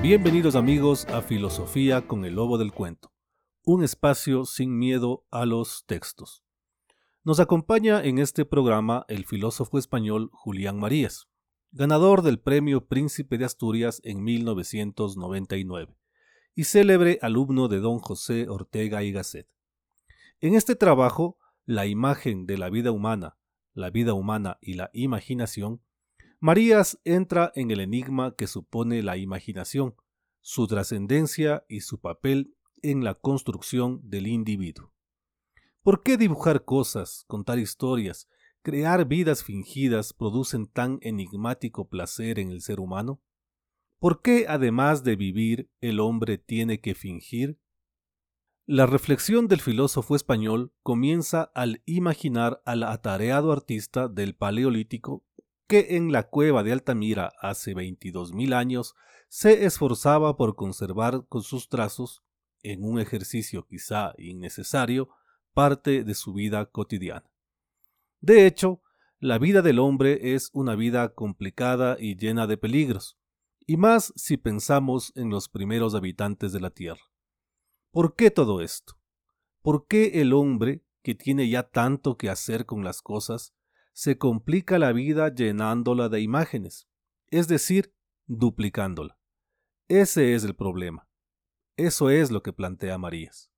Bienvenidos amigos a Filosofía con el Lobo del Cuento, un espacio sin miedo a los textos. Nos acompaña en este programa el filósofo español Julián Marías, ganador del Premio Príncipe de Asturias en 1999 y célebre alumno de don José Ortega y Gasset. En este trabajo, La imagen de la vida humana, la vida humana y la imaginación, Marías entra en el enigma que supone la imaginación, su trascendencia y su papel en la construcción del individuo. ¿Por qué dibujar cosas, contar historias, crear vidas fingidas producen tan enigmático placer en el ser humano? ¿Por qué, además de vivir, el hombre tiene que fingir? La reflexión del filósofo español comienza al imaginar al atareado artista del Paleolítico que en la cueva de Altamira hace 22.000 años se esforzaba por conservar con sus trazos, en un ejercicio quizá innecesario, parte de su vida cotidiana. De hecho, la vida del hombre es una vida complicada y llena de peligros, y más si pensamos en los primeros habitantes de la Tierra. ¿Por qué todo esto? ¿Por qué el hombre, que tiene ya tanto que hacer con las cosas, se complica la vida llenándola de imágenes, es decir, duplicándola? Ese es el problema. Eso es lo que plantea Marías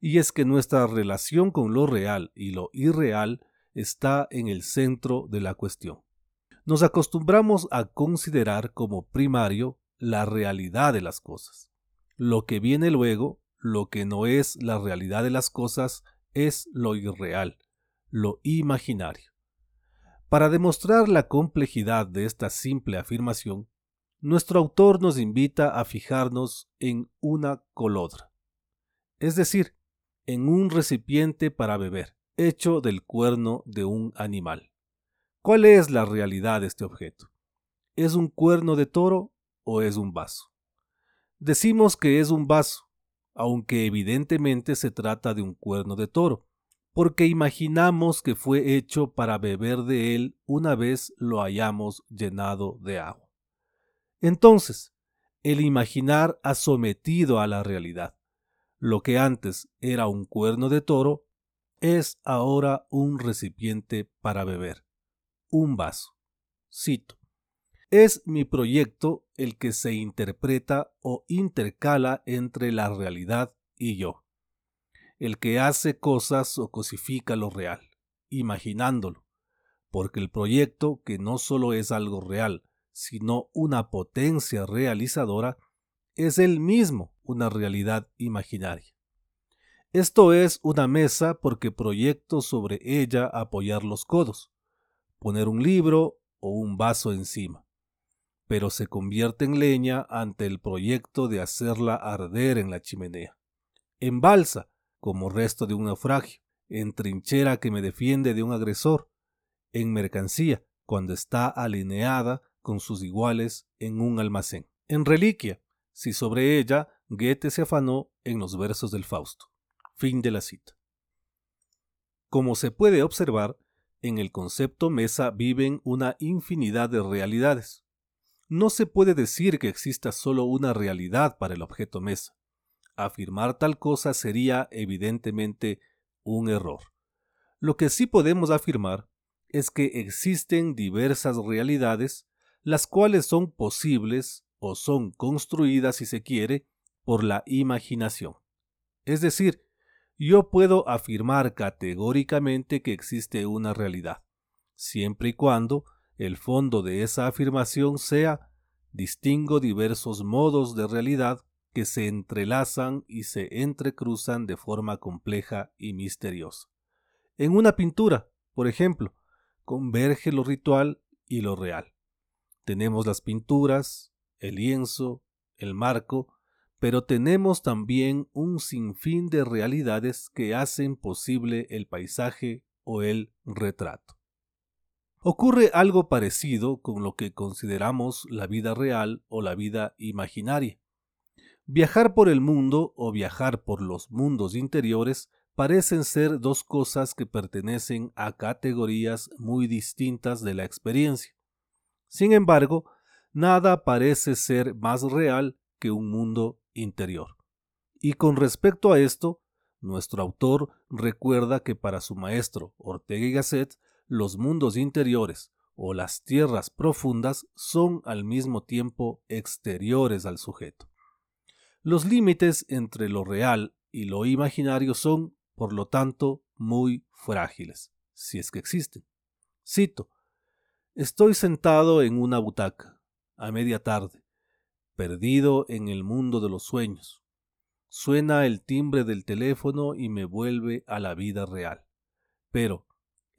y es que nuestra relación con lo real y lo irreal está en el centro de la cuestión. Nos acostumbramos a considerar como primario la realidad de las cosas. Lo que viene luego, lo que no es la realidad de las cosas, es lo irreal, lo imaginario. Para demostrar la complejidad de esta simple afirmación, nuestro autor nos invita a fijarnos en una colodra, es decir, en un recipiente para beber, hecho del cuerno de un animal. ¿Cuál es la realidad de este objeto? ¿Es un cuerno de toro o es un vaso? Decimos que es un vaso, aunque evidentemente se trata de un cuerno de toro, porque imaginamos que fue hecho para beber de él una vez lo hayamos llenado de agua. Entonces, el imaginar ha sometido a la realidad. Lo que antes era un cuerno de toro es ahora un recipiente para beber, un vaso. Cito. Es mi proyecto el que se interpreta o intercala entre la realidad y yo. El que hace cosas o cosifica lo real, imaginándolo, porque el proyecto, que no solo es algo real, sino una potencia realizadora, es él mismo una realidad imaginaria. Esto es una mesa porque proyecto sobre ella apoyar los codos, poner un libro o un vaso encima, pero se convierte en leña ante el proyecto de hacerla arder en la chimenea, en balsa como resto de un naufragio, en trinchera que me defiende de un agresor, en mercancía cuando está alineada con sus iguales en un almacén, en reliquia si sobre ella Goethe se afanó en los versos del Fausto. Fin de la cita. Como se puede observar, en el concepto mesa viven una infinidad de realidades. No se puede decir que exista solo una realidad para el objeto mesa. Afirmar tal cosa sería evidentemente un error. Lo que sí podemos afirmar es que existen diversas realidades, las cuales son posibles o son construidas, si se quiere, por la imaginación. Es decir, yo puedo afirmar categóricamente que existe una realidad, siempre y cuando el fondo de esa afirmación sea distingo diversos modos de realidad que se entrelazan y se entrecruzan de forma compleja y misteriosa. En una pintura, por ejemplo, converge lo ritual y lo real. Tenemos las pinturas, el lienzo, el marco, pero tenemos también un sinfín de realidades que hacen posible el paisaje o el retrato. Ocurre algo parecido con lo que consideramos la vida real o la vida imaginaria. Viajar por el mundo o viajar por los mundos interiores parecen ser dos cosas que pertenecen a categorías muy distintas de la experiencia. Sin embargo, nada parece ser más real que un mundo interior. Y con respecto a esto, nuestro autor recuerda que para su maestro Ortega y Gasset, los mundos interiores o las tierras profundas son al mismo tiempo exteriores al sujeto. Los límites entre lo real y lo imaginario son, por lo tanto, muy frágiles, si es que existen. Cito, Estoy sentado en una butaca, a media tarde, perdido en el mundo de los sueños. Suena el timbre del teléfono y me vuelve a la vida real. Pero,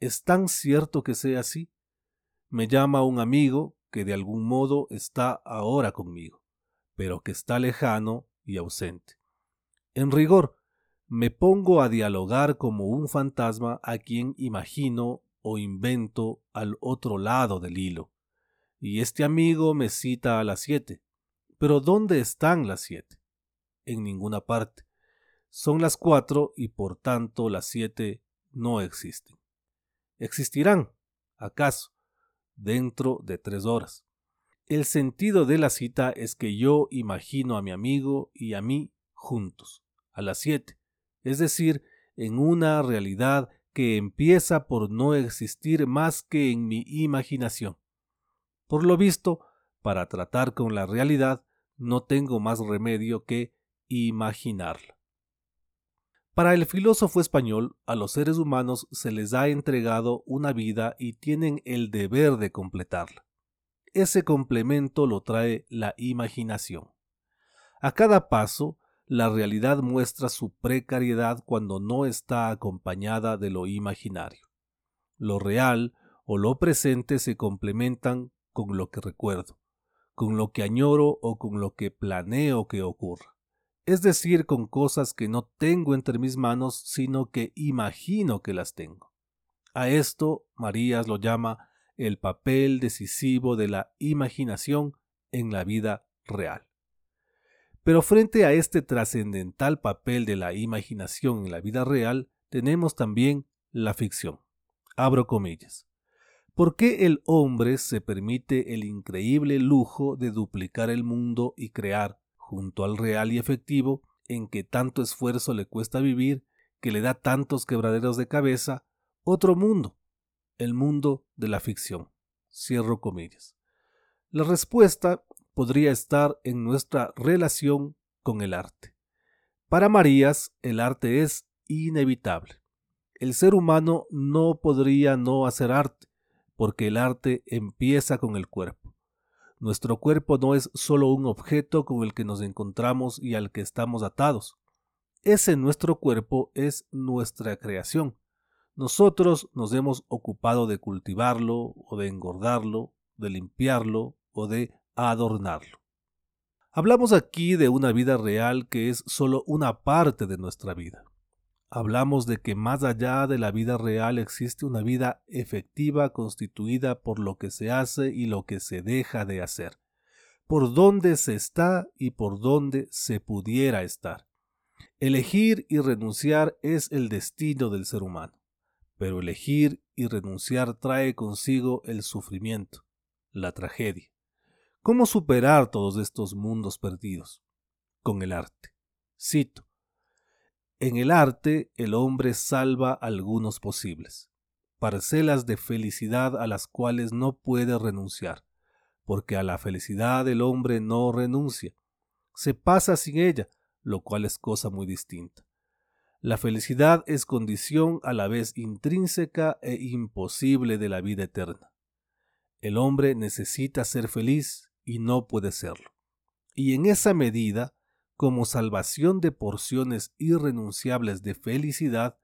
¿es tan cierto que sea así? Me llama un amigo que de algún modo está ahora conmigo, pero que está lejano ausente. En rigor, me pongo a dialogar como un fantasma a quien imagino o invento al otro lado del hilo. Y este amigo me cita a las siete. Pero ¿dónde están las siete? En ninguna parte. Son las cuatro y por tanto las siete no existen. Existirán, acaso, dentro de tres horas. El sentido de la cita es que yo imagino a mi amigo y a mí juntos, a las siete, es decir, en una realidad que empieza por no existir más que en mi imaginación. Por lo visto, para tratar con la realidad, no tengo más remedio que imaginarla. Para el filósofo español, a los seres humanos se les ha entregado una vida y tienen el deber de completarla. Ese complemento lo trae la imaginación. A cada paso, la realidad muestra su precariedad cuando no está acompañada de lo imaginario. Lo real o lo presente se complementan con lo que recuerdo, con lo que añoro o con lo que planeo que ocurra. Es decir, con cosas que no tengo entre mis manos, sino que imagino que las tengo. A esto Marías lo llama el papel decisivo de la imaginación en la vida real. Pero frente a este trascendental papel de la imaginación en la vida real, tenemos también la ficción. Abro comillas. ¿Por qué el hombre se permite el increíble lujo de duplicar el mundo y crear, junto al real y efectivo, en que tanto esfuerzo le cuesta vivir, que le da tantos quebraderos de cabeza, otro mundo, el mundo de la ficción? Cierro comillas. La respuesta podría estar en nuestra relación con el arte. Para Marías, el arte es inevitable. El ser humano no podría no hacer arte, porque el arte empieza con el cuerpo. Nuestro cuerpo no es solo un objeto con el que nos encontramos y al que estamos atados. Ese nuestro cuerpo es nuestra creación. Nosotros nos hemos ocupado de cultivarlo o de engordarlo, de limpiarlo o de adornarlo. Hablamos aquí de una vida real que es solo una parte de nuestra vida. Hablamos de que más allá de la vida real existe una vida efectiva constituida por lo que se hace y lo que se deja de hacer, por dónde se está y por dónde se pudiera estar. Elegir y renunciar es el destino del ser humano, pero elegir y renunciar trae consigo el sufrimiento, la tragedia. ¿Cómo superar todos estos mundos perdidos? Con el arte. Cito. En el arte el hombre salva algunos posibles, parcelas de felicidad a las cuales no puede renunciar, porque a la felicidad el hombre no renuncia, se pasa sin ella, lo cual es cosa muy distinta. La felicidad es condición a la vez intrínseca e imposible de la vida eterna. El hombre necesita ser feliz y no puede serlo. Y en esa medida, como salvación de porciones irrenunciables de felicidad,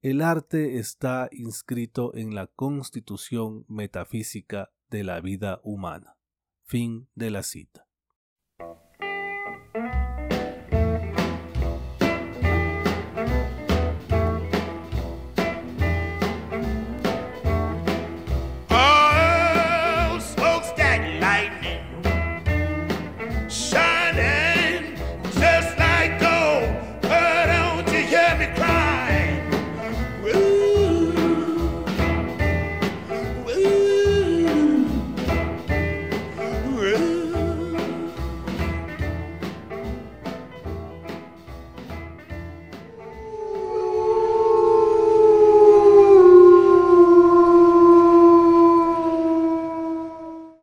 el arte está inscrito en la constitución metafísica de la vida humana. Fin de la cita.